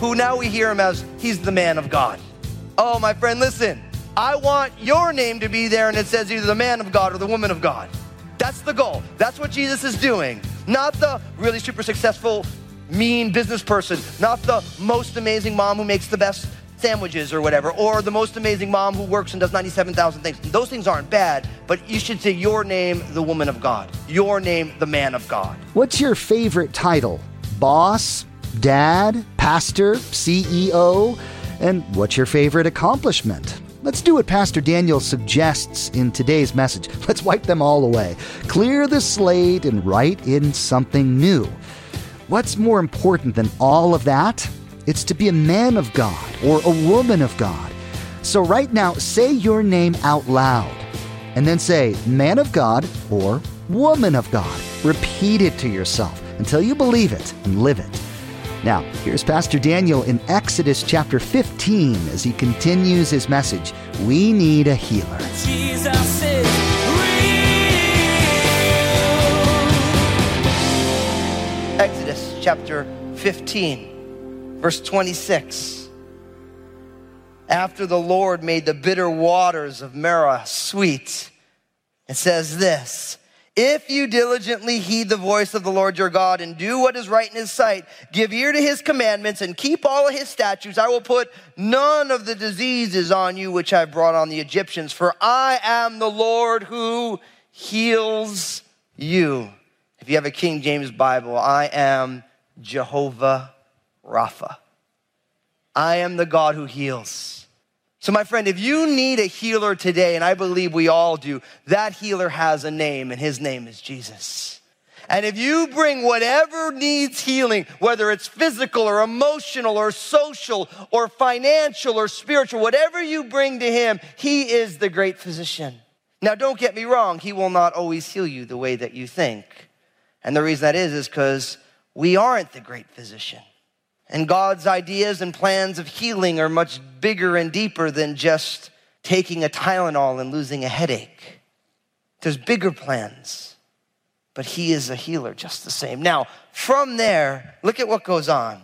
who now we hear him as he's the man of God. Oh, my friend, listen. I want your name to be there, and it says either the man of God or the woman of God. That's the goal. That's what Jesus is doing. Not the really super successful, mean business person, not the most amazing mom who makes the best sandwiches or whatever, or the most amazing mom who works and does 97,000 things. Those things aren't bad, but you should say your name, the woman of God, your name, the man of God. What's your favorite title? Boss, dad, pastor, CEO? And what's your favorite accomplishment? Let's do what Pastor Daniel suggests in today's message. Let's wipe them all away. Clear the slate and write in something new. What's more important than all of that? It's to be a man of God or a woman of God. So, right now, say your name out loud and then say man of God or woman of God. Repeat it to yourself until you believe it and live it. Now, here's Pastor Daniel in Exodus chapter 15 as he continues his message We need a healer. Jesus is real. Exodus chapter 15, verse 26. After the Lord made the bitter waters of Marah sweet, it says this If you diligently heed the voice of the Lord your God and do what is right in his sight, give ear to his commandments and keep all of his statutes, I will put none of the diseases on you which I've brought on the Egyptians, for I am the Lord who heals you. If you have a King James Bible, I am Jehovah Rapha. I am the God who heals. So, my friend, if you need a healer today, and I believe we all do, that healer has a name, and his name is Jesus. And if you bring whatever needs healing, whether it's physical or emotional or social or financial or spiritual, whatever you bring to him, he is the great physician. Now, don't get me wrong, he will not always heal you the way that you think. And the reason that is, is because we aren't the great physician. And God's ideas and plans of healing are much bigger and deeper than just taking a Tylenol and losing a headache. There's bigger plans, but He is a healer just the same. Now, from there, look at what goes on.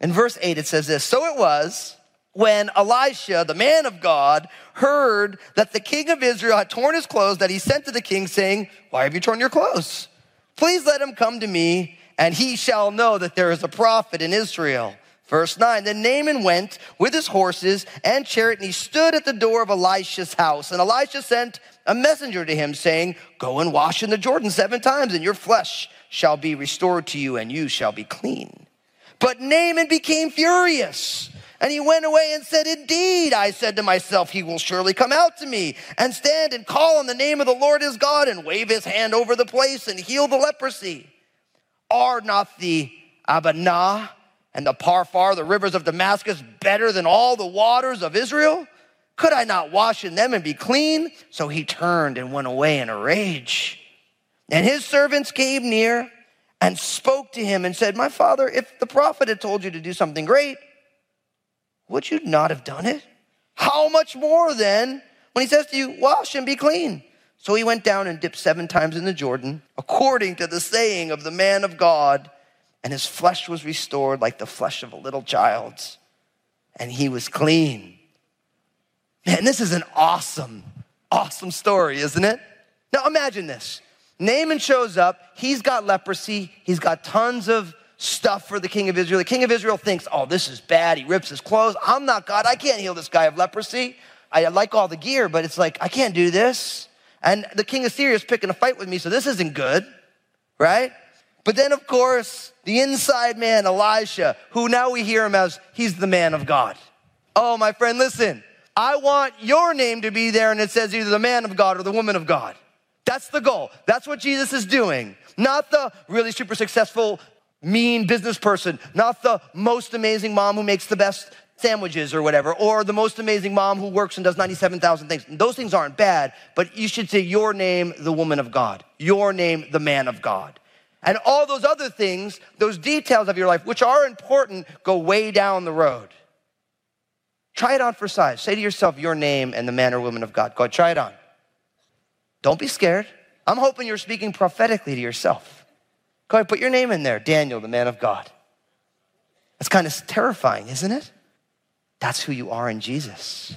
In verse 8, it says this So it was when Elisha, the man of God, heard that the king of Israel had torn his clothes that he sent to the king, saying, Why have you torn your clothes? Please let him come to me and he shall know that there is a prophet in Israel. Verse 9 Then Naaman went with his horses and chariot, and he stood at the door of Elisha's house. And Elisha sent a messenger to him, saying, Go and wash in the Jordan seven times, and your flesh shall be restored to you, and you shall be clean. But Naaman became furious. And he went away and said, Indeed, I said to myself, he will surely come out to me and stand and call on the name of the Lord his God and wave his hand over the place and heal the leprosy. Are not the Abana and the Pharpar, the rivers of Damascus, better than all the waters of Israel? Could I not wash in them and be clean? So he turned and went away in a rage. And his servants came near and spoke to him and said, My father, if the prophet had told you to do something great, would you not have done it? How much more then when he says to you, Wash and be clean? So he went down and dipped seven times in the Jordan, according to the saying of the man of God, and his flesh was restored like the flesh of a little child's, and he was clean. Man, this is an awesome, awesome story, isn't it? Now imagine this. Naaman shows up, he's got leprosy, he's got tons of stuff for the king of Israel. The king of Israel thinks, oh, this is bad. He rips his clothes. I'm not God. I can't heal this guy of leprosy. I like all the gear, but it's like, I can't do this. And the king of Syria is picking a fight with me, so this isn't good, right? But then, of course, the inside man, Elisha, who now we hear him as he's the man of God. Oh, my friend, listen. I want your name to be there, and it says either the man of God or the woman of God. That's the goal. That's what Jesus is doing. Not the really super successful, mean business person, not the most amazing mom who makes the best sandwiches or whatever, or the most amazing mom who works and does 97,000 things. Those things aren't bad, but you should say your name, the woman of God, your name, the man of God. And all those other things, those details of your life, which are important, go way down the road. Try it on for size. Say to yourself your name and the man or woman of God. Go try it on. Don't be scared. I'm hoping you're speaking prophetically to yourself. Go ahead, put your name in there Daniel, the man of God. That's kind of terrifying, isn't it? That's who you are in Jesus.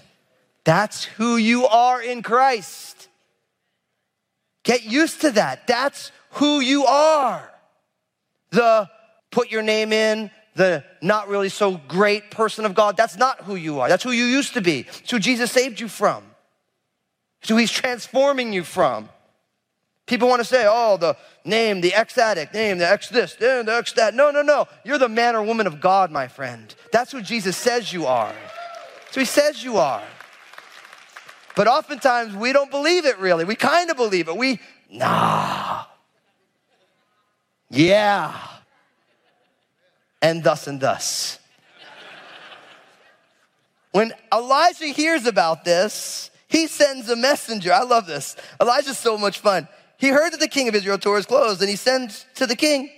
That's who you are in Christ. Get used to that. That's who you are. The put your name in, the not really so great person of God, that's not who you are. That's who you used to be. It's who Jesus saved you from. It's who he's transforming you from. People want to say, oh, the name, the ex addict, name, the ex this, the ex that. No, no, no. You're the man or woman of God, my friend. That's who Jesus says you are. So he says you are. But oftentimes we don't believe it really. We kind of believe it. We, nah. Yeah. And thus and thus. When Elijah hears about this, he sends a messenger. I love this. Elijah's so much fun. He heard that the king of Israel tore his clothes, and he sends to the king,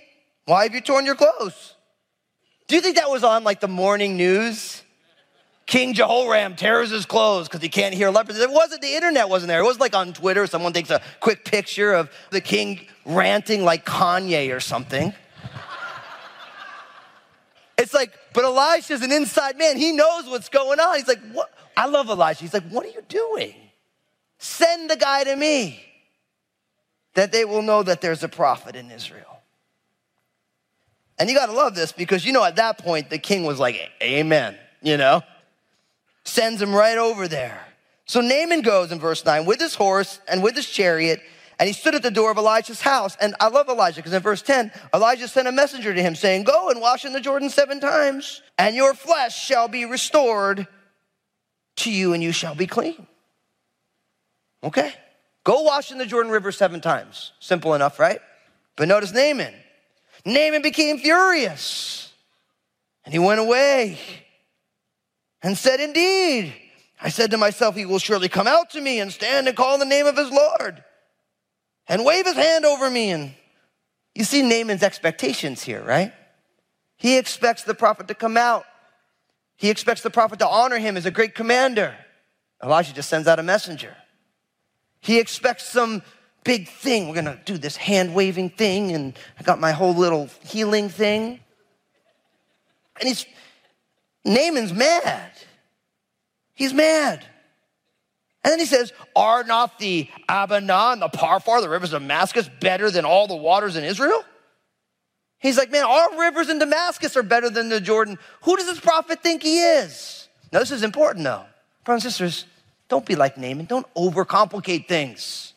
Why have you torn your clothes? Do you think that was on like the morning news? King Jehoram tears his clothes because he can't hear lepers. It wasn't, the internet wasn't there. It was like on Twitter, someone takes a quick picture of the king ranting like Kanye or something. It's like, but Elisha's an inside man. He knows what's going on. He's like, what? I love Elisha. He's like, what are you doing? Send the guy to me that they will know that there's a prophet in Israel. And you gotta love this because you know at that point the king was like, Amen, you know? Sends him right over there. So Naaman goes in verse 9 with his horse and with his chariot, and he stood at the door of Elijah's house. And I love Elijah because in verse 10, Elijah sent a messenger to him saying, Go and wash in the Jordan seven times, and your flesh shall be restored to you, and you shall be clean. Okay? Go wash in the Jordan River seven times. Simple enough, right? But notice Naaman. Naaman became furious, and he went away and said, Indeed, I said to myself, He will surely come out to me and stand and call the name of his Lord and wave his hand over me. And you see Naaman's expectations here, right? He expects the prophet to come out. He expects the prophet to honor him as a great commander. Elijah just sends out a messenger. He expects some big thing. We're gonna do this hand waving thing, and I got my whole little healing thing. And he's, Naaman's mad. He's mad. And then he says, Are not the Abana and the Pharpar, the rivers of Damascus, better than all the waters in Israel? He's like, Man, our rivers in Damascus are better than the Jordan. Who does this prophet think he is? Now, this is important though. Brothers and sisters, don't be like Naaman. Don't overcomplicate things.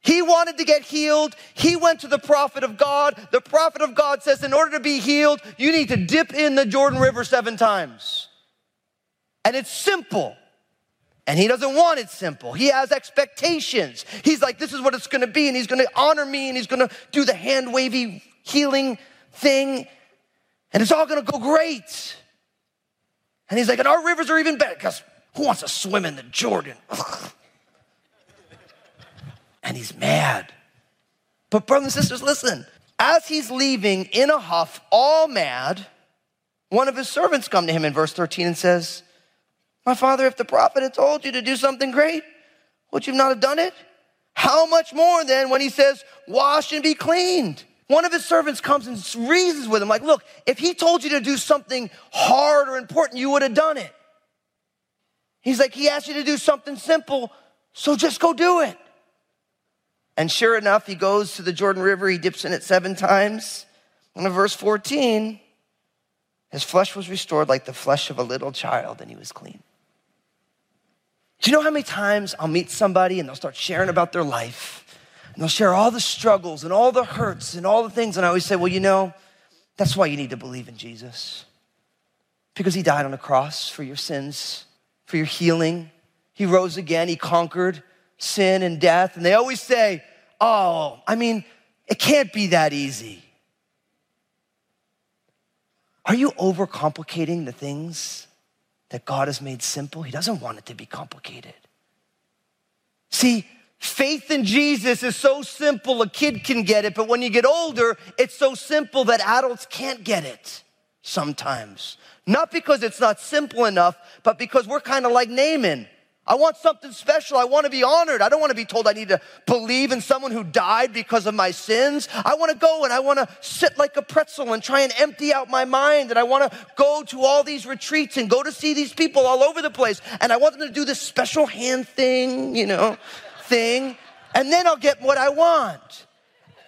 He wanted to get healed. He went to the prophet of God. The prophet of God says, in order to be healed, you need to dip in the Jordan River seven times. And it's simple. And he doesn't want it simple. He has expectations. He's like, this is what it's gonna be, and he's gonna honor me, and he's gonna do the hand wavy healing thing, and it's all gonna go great. And he's like, and our rivers are even better because who wants to swim in the Jordan? And he's mad. But, brothers and sisters, listen. As he's leaving in a huff, all mad, one of his servants come to him in verse 13 and says, My father, if the prophet had told you to do something great, would you not have done it? How much more then when he says, Wash and be cleaned? One of his servants comes and reasons with him, like, Look, if he told you to do something hard or important, you would have done it. He's like, He asked you to do something simple, so just go do it. And sure enough, he goes to the Jordan River, he dips in it seven times. And in verse 14, his flesh was restored like the flesh of a little child, and he was clean. Do you know how many times I'll meet somebody and they'll start sharing about their life? And they'll share all the struggles and all the hurts and all the things. And I always say, well, you know, that's why you need to believe in Jesus. Because he died on the cross for your sins, for your healing. He rose again, he conquered sin and death. And they always say, oh, I mean, it can't be that easy. Are you overcomplicating the things that God has made simple? He doesn't want it to be complicated. See, faith in Jesus is so simple a kid can get it, but when you get older, it's so simple that adults can't get it sometimes. Not because it's not simple enough, but because we're kind of like Naaman. I want something special. I want to be honored. I don't want to be told I need to believe in someone who died because of my sins. I want to go and I want to sit like a pretzel and try and empty out my mind. And I want to go to all these retreats and go to see these people all over the place. And I want them to do this special hand thing, you know, thing. And then I'll get what I want.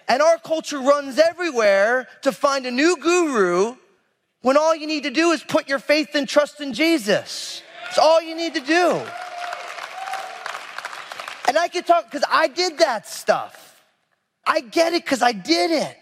And our culture runs everywhere to find a new guru when all you need to do is put your faith and trust in Jesus. It's all you need to do. And I can talk because I did that stuff. I get it because I did it.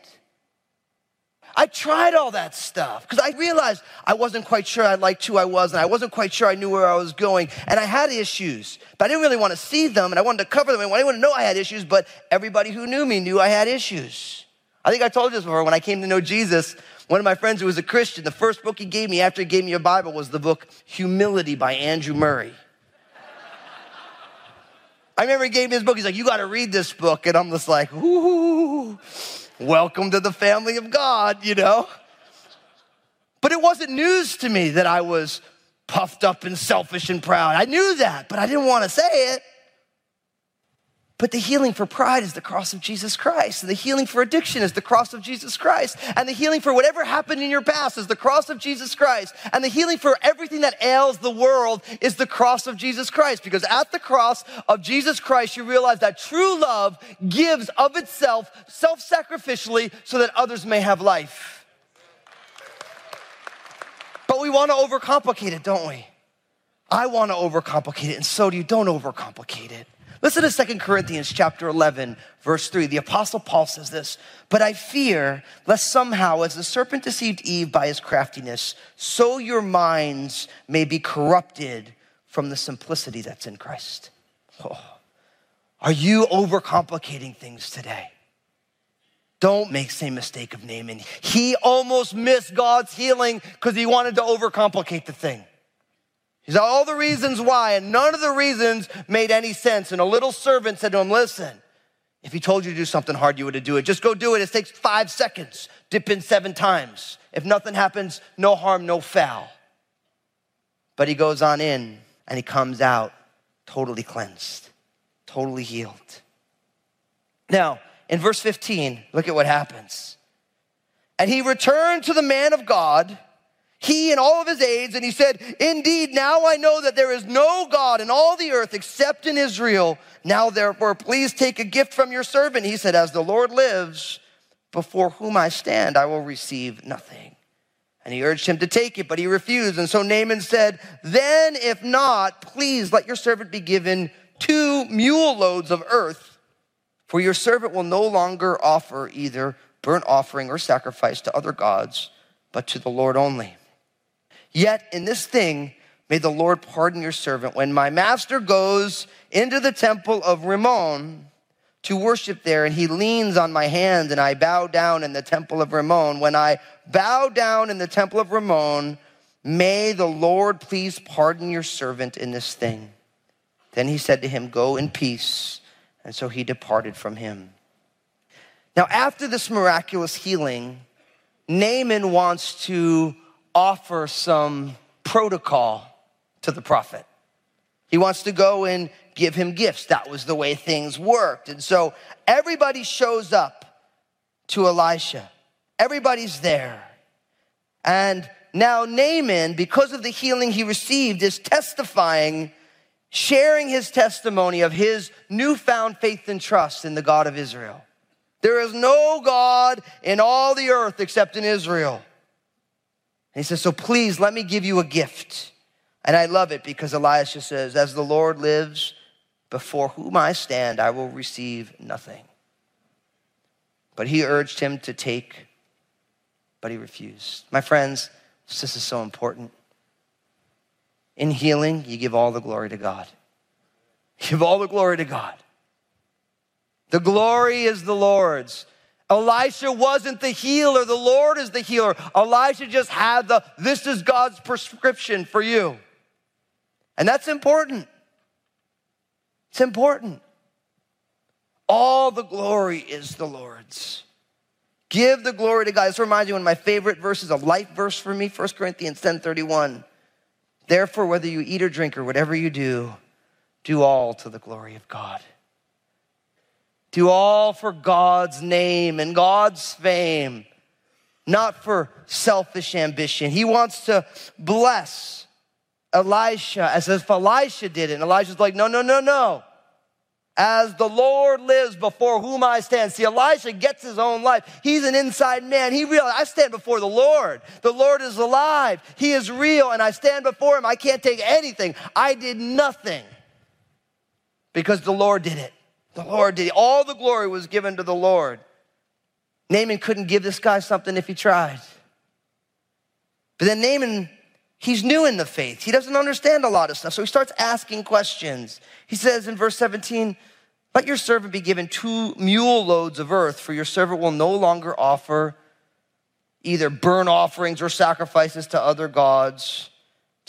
I tried all that stuff because I realized I wasn't quite sure I liked who I was and I wasn't quite sure I knew where I was going. And I had issues, but I didn't really want to see them and I wanted to cover them. And I didn't want to know I had issues, but everybody who knew me knew I had issues. I think I told you this before. When I came to know Jesus, one of my friends who was a Christian, the first book he gave me after he gave me a Bible was the book Humility by Andrew Murray. I remember he gave me his book. He's like, You got to read this book. And I'm just like, Ooh, welcome to the family of God, you know? But it wasn't news to me that I was puffed up and selfish and proud. I knew that, but I didn't want to say it. But the healing for pride is the cross of Jesus Christ. And the healing for addiction is the cross of Jesus Christ. And the healing for whatever happened in your past is the cross of Jesus Christ. And the healing for everything that ails the world is the cross of Jesus Christ. Because at the cross of Jesus Christ, you realize that true love gives of itself self sacrificially so that others may have life. But we want to overcomplicate it, don't we? I want to overcomplicate it, and so do you. Don't overcomplicate it. Listen to 2 Corinthians chapter 11, verse 3. The apostle Paul says this, but I fear lest somehow as the serpent deceived Eve by his craftiness, so your minds may be corrupted from the simplicity that's in Christ. Oh. Are you overcomplicating things today? Don't make the same mistake of Naaman. He almost missed God's healing because he wanted to overcomplicate the thing. He's all the reasons why, and none of the reasons made any sense. And a little servant said to him, Listen, if he told you to do something hard, you would do it. Just go do it. It takes five seconds. Dip in seven times. If nothing happens, no harm, no foul. But he goes on in and he comes out totally cleansed, totally healed. Now, in verse 15, look at what happens. And he returned to the man of God he and all of his aides, and he said, Indeed, now I know that there is no God in all the earth except in Israel. Now, therefore, please take a gift from your servant. He said, As the Lord lives, before whom I stand, I will receive nothing. And he urged him to take it, but he refused. And so Naaman said, Then, if not, please let your servant be given two mule loads of earth, for your servant will no longer offer either burnt offering or sacrifice to other gods, but to the Lord only. Yet in this thing, may the Lord pardon your servant. When my master goes into the temple of Rimmon to worship there, and he leans on my hand, and I bow down in the temple of Rimmon. When I bow down in the temple of Rimmon, may the Lord please pardon your servant in this thing. Then he said to him, Go in peace. And so he departed from him. Now, after this miraculous healing, Naaman wants to offer some protocol to the prophet. He wants to go and give him gifts. That was the way things worked. And so everybody shows up to Elisha. Everybody's there. And now Naaman, because of the healing he received, is testifying, sharing his testimony of his newfound faith and trust in the God of Israel. There is no God in all the earth except in Israel. He says, So please let me give you a gift. And I love it because Elisha says, As the Lord lives, before whom I stand, I will receive nothing. But he urged him to take, but he refused. My friends, this is so important. In healing, you give all the glory to God. Give all the glory to God. The glory is the Lord's. Elisha wasn't the healer, the Lord is the healer. Elisha just had the, this is God's prescription for you. And that's important. It's important. All the glory is the Lord's. Give the glory to God. This reminds me of one of my favorite verses, a life verse for me, 1 Corinthians 10 31. Therefore, whether you eat or drink or whatever you do, do all to the glory of God. Do all for God's name and God's fame, not for selfish ambition. He wants to bless Elisha as if Elisha did it. And Elisha's like, no, no, no, no. As the Lord lives before whom I stand. See, Elisha gets his own life. He's an inside man. He realized I stand before the Lord. The Lord is alive. He is real, and I stand before him. I can't take anything. I did nothing because the Lord did it. The Lord did. All the glory was given to the Lord. Naaman couldn't give this guy something if he tried. But then Naaman he's new in the faith. He doesn't understand a lot of stuff. So he starts asking questions. He says in verse 17, Let your servant be given two mule loads of earth, for your servant will no longer offer either burnt offerings or sacrifices to other gods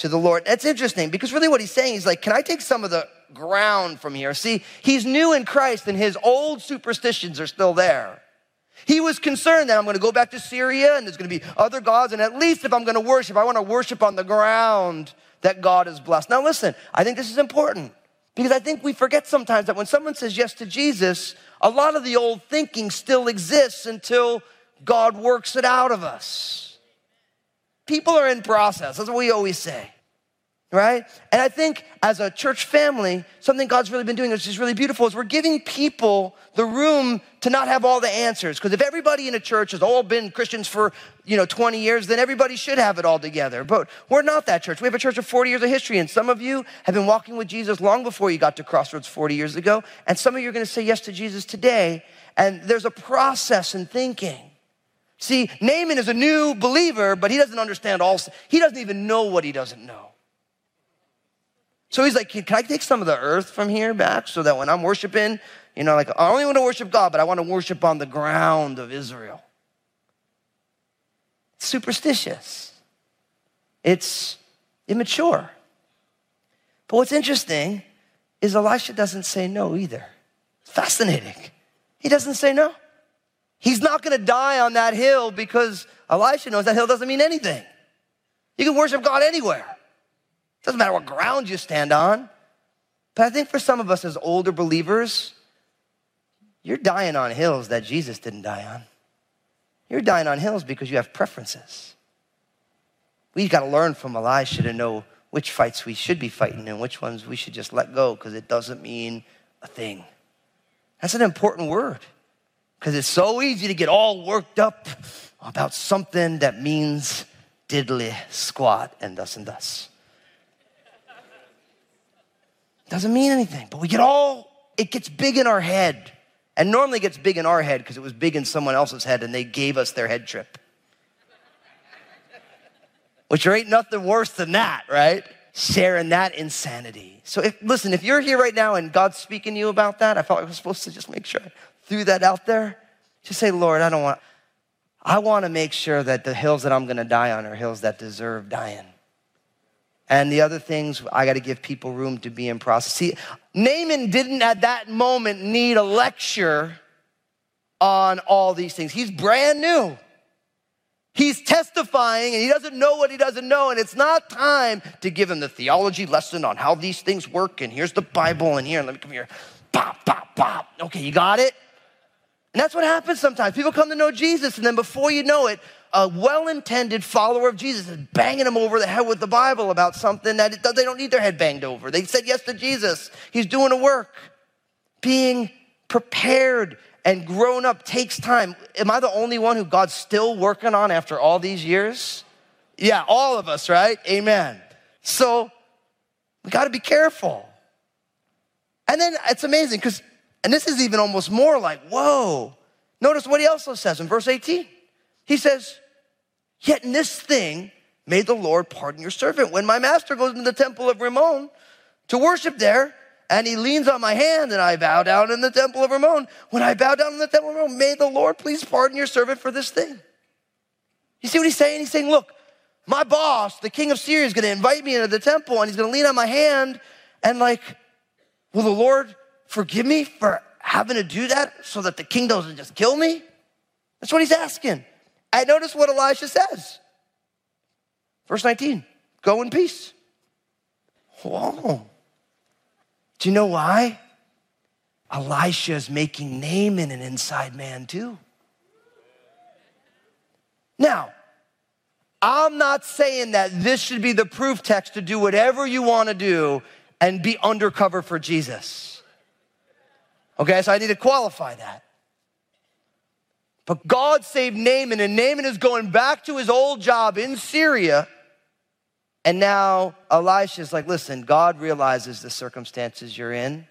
to the Lord. That's interesting because really what he's saying is like, Can I take some of the ground from here? See, he's new in Christ and his old superstitions are still there. He was concerned that I'm going to go back to Syria and there's going to be other gods. And at least if I'm going to worship, I want to worship on the ground that God has blessed. Now, listen, I think this is important because I think we forget sometimes that when someone says yes to Jesus, a lot of the old thinking still exists until God works it out of us. People are in process. That's what we always say right? And I think as a church family, something God's really been doing, which is really beautiful, is we're giving people the room to not have all the answers. Because if everybody in a church has all been Christians for, you know, 20 years, then everybody should have it all together. But we're not that church. We have a church of 40 years of history, and some of you have been walking with Jesus long before you got to Crossroads 40 years ago, and some of you are going to say yes to Jesus today. And there's a process in thinking. See, Naaman is a new believer, but he doesn't understand all. He doesn't even know what he doesn't know. So he's like, can, I take some of the earth from here back so that when I'm worshiping, you know, like I only want to worship God, but I want to worship on the ground of Israel. It's superstitious. It's immature. But what's interesting is Elisha doesn't say no either. Fascinating. He doesn't say no. He's not going to die on that hill because Elisha knows that hill doesn't mean anything. You can worship God anywhere. It Doesn't matter what ground you stand on. But I think for some of us as older believers, you're dying on hills that Jesus didn't die on. You're dying on hills because you have preferences. We've got to learn from Elisha to know which fights we should be fighting and which ones we should just let go because it doesn't mean a thing. That's an important word because it's so easy to get all worked up about something that means diddly squat and thus and thus. Doesn't mean anything, but we get all, it gets big in our head. And normally gets big in our head because it was big in someone else's head and they gave us their head trip. Which there ain't nothing worse than that, right? Sharing that insanity. So if, listen, if you're here right now and God's speaking to you about that, I felt like I was supposed to just make sure I threw that out there. Just say, Lord, I don't want, I want to make sure that the hills that I'm going to die on are hills that deserve dying. And the other things, I got to give people room to be in process. See, Naaman didn't at that moment need a lecture on all these things. He's brand new. He's testifying and he doesn't know what he doesn't know. And it's not time to give him the theology lesson on how these things work. And here's the Bible and here, let me come here. Pop, pop, pop. Okay, you got it? And that's what happens sometimes. People come to know Jesus, and then before you know it, a well intended follower of Jesus is banging them over the head with the Bible about something that it, they don't need their head banged over. They said yes to Jesus, He's doing a work. Being prepared and grown up takes time. Am I the only one who God's still working on after all these years? Yeah, all of us, right? Amen. So we got to be careful. And then it's amazing because, and this is even almost more like, whoa. Notice what he also says in verse 18. He says, Yet in this thing may the Lord pardon your servant. When my master goes into the temple of Ramon to worship there, and he leans on my hand, and I bow down in the temple of Ramon. When I bow down in the temple of Ramon, may the Lord please pardon your servant for this thing. You see what he's saying? He's saying, Look, my boss, the king of Syria, is going to invite me into the temple, and he's going to lean on my hand, and like, will the Lord forgive me for having to do that so that the king doesn't just kill me? That's what he's asking. And notice what Elisha says. Verse 19 Go in peace. Whoa. Do you know why? Elisha is making Naaman an inside man too. Now, I'm not saying that this should be the proof text to do whatever you want to do and be undercover for Jesus. Okay, so I need to qualify that. But God saved Naaman, and Naaman is going back to his old job in Syria. And now Elisha is like, listen, God realizes the circumstances you're in.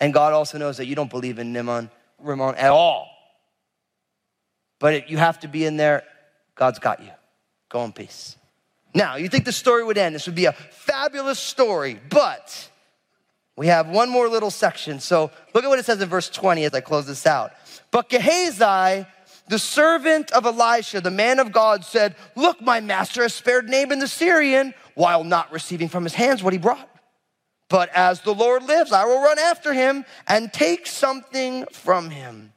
And God also knows that you don't believe in Nimon, Ramon at all. But it, you have to be in there. God's got you. Go in peace. Now, you think the story would end. This would be a fabulous story, but we have one more little section. So look at what it says in verse 20 as I close this out. But Gehazi, the servant of Elisha, the man of God, said, Look, my master has spared Naaman the Syrian while not receiving from his hands what he brought. But as the Lord lives, I will run after him and take something from him.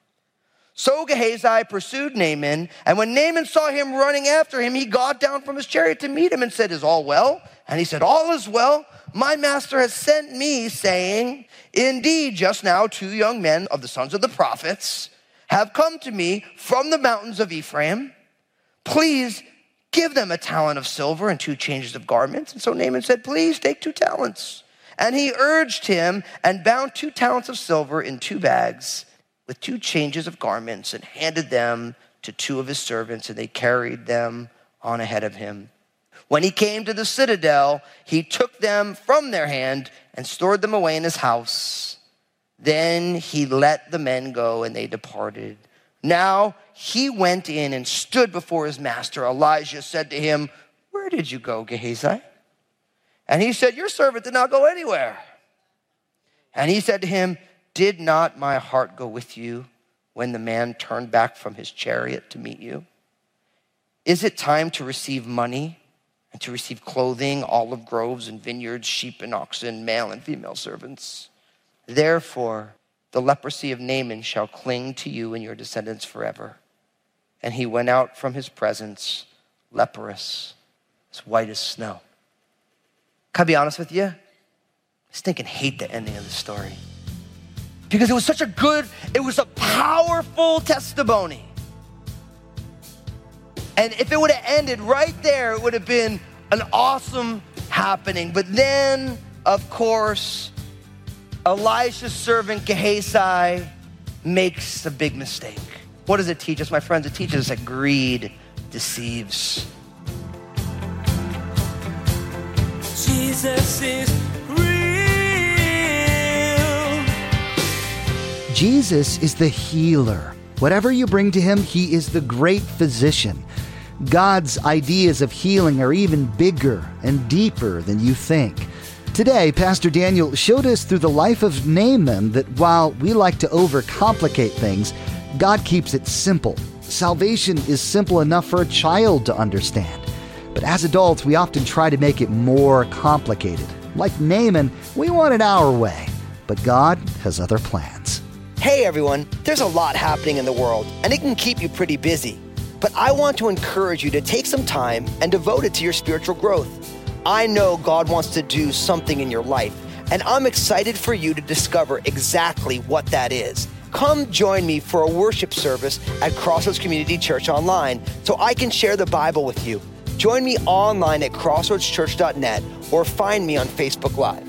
So Gehazi pursued Naaman, and when Naaman saw him running after him, he got down from his chariot to meet him and said, Is all well? And he said, All is well. My master has sent me, saying, Indeed, just now two young men of the sons of the prophets have come to me from the mountains of Ephraim. Please give them a talent of silver and two changes of garments. And so Naaman said, Please take two talents. And he urged him and bound two talents of silver in two bags with two changes of garments and handed them to two of his servants, and they carried them on ahead of him. When he came to the citadel, he took them from their hand and stored them away in his house. Then he let the men go, and they departed. Now he went in and stood before his master. Elijah said to him, Where did you go, Gehazi? And he said, Your servant did not go anywhere. And he said to him, Did not my heart go with you when the man turned back from his chariot to meet you? Is it time to receive money and to receive clothing, olive groves and vineyards, sheep and oxen, male and female servants? Therefore, the leprosy of Naaman shall cling to you and your descendants forever. And he went out from his presence, leprous, as white as snow. Can I be honest with you? I stinking hate the ending of the story. Because it was such a good, it was a powerful testimony. And if it would have ended right there, it would have been an awesome happening. But then, of course, Elisha's servant Gehazi makes a big mistake. What does it teach us, my friends? It teaches us that greed deceives. Jesus is Jesus is the healer. Whatever you bring to him, he is the great physician. God's ideas of healing are even bigger and deeper than you think. Today, Pastor Daniel showed us through the life of Naaman that while we like to overcomplicate things, God keeps it simple. Salvation is simple enough for a child to understand. But as adults, we often try to make it more complicated. Like Naaman, we want it our way, but God has other plans. Hey everyone, there's a lot happening in the world, and it can keep you pretty busy. But I want to encourage you to take some time and devote it to your spiritual growth. I know God wants to do something in your life, and I'm excited for you to discover exactly what that is. Come join me for a worship service at Crossroads Community Church online so I can share the Bible with you. Join me online at crossroadschurch.net or find me on Facebook Live.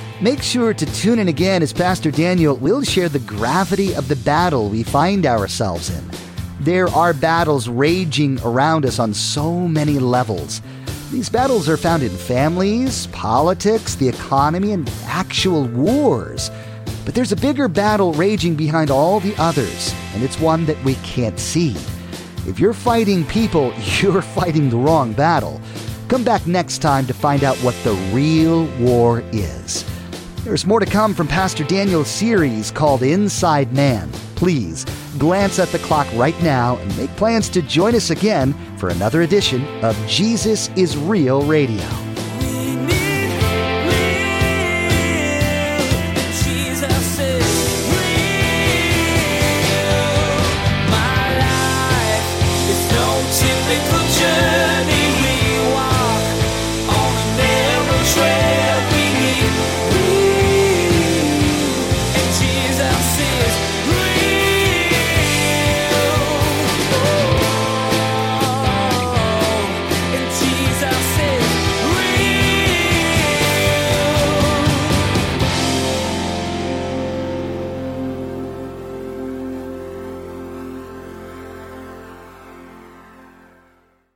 Make sure to tune in again as Pastor Daniel will share the gravity of the battle we find ourselves in. There are battles raging around us on so many levels. These battles are found in families, politics, the economy, and actual wars. But there's a bigger battle raging behind all the others, and it's one that we can't see. If you're fighting people, you're fighting the wrong battle. Come back next time to find out what the real war is. There's more to come from Pastor Daniel's series called Inside Man. Please glance at the clock right now and make plans to join us again for another edition of Jesus is Real Radio.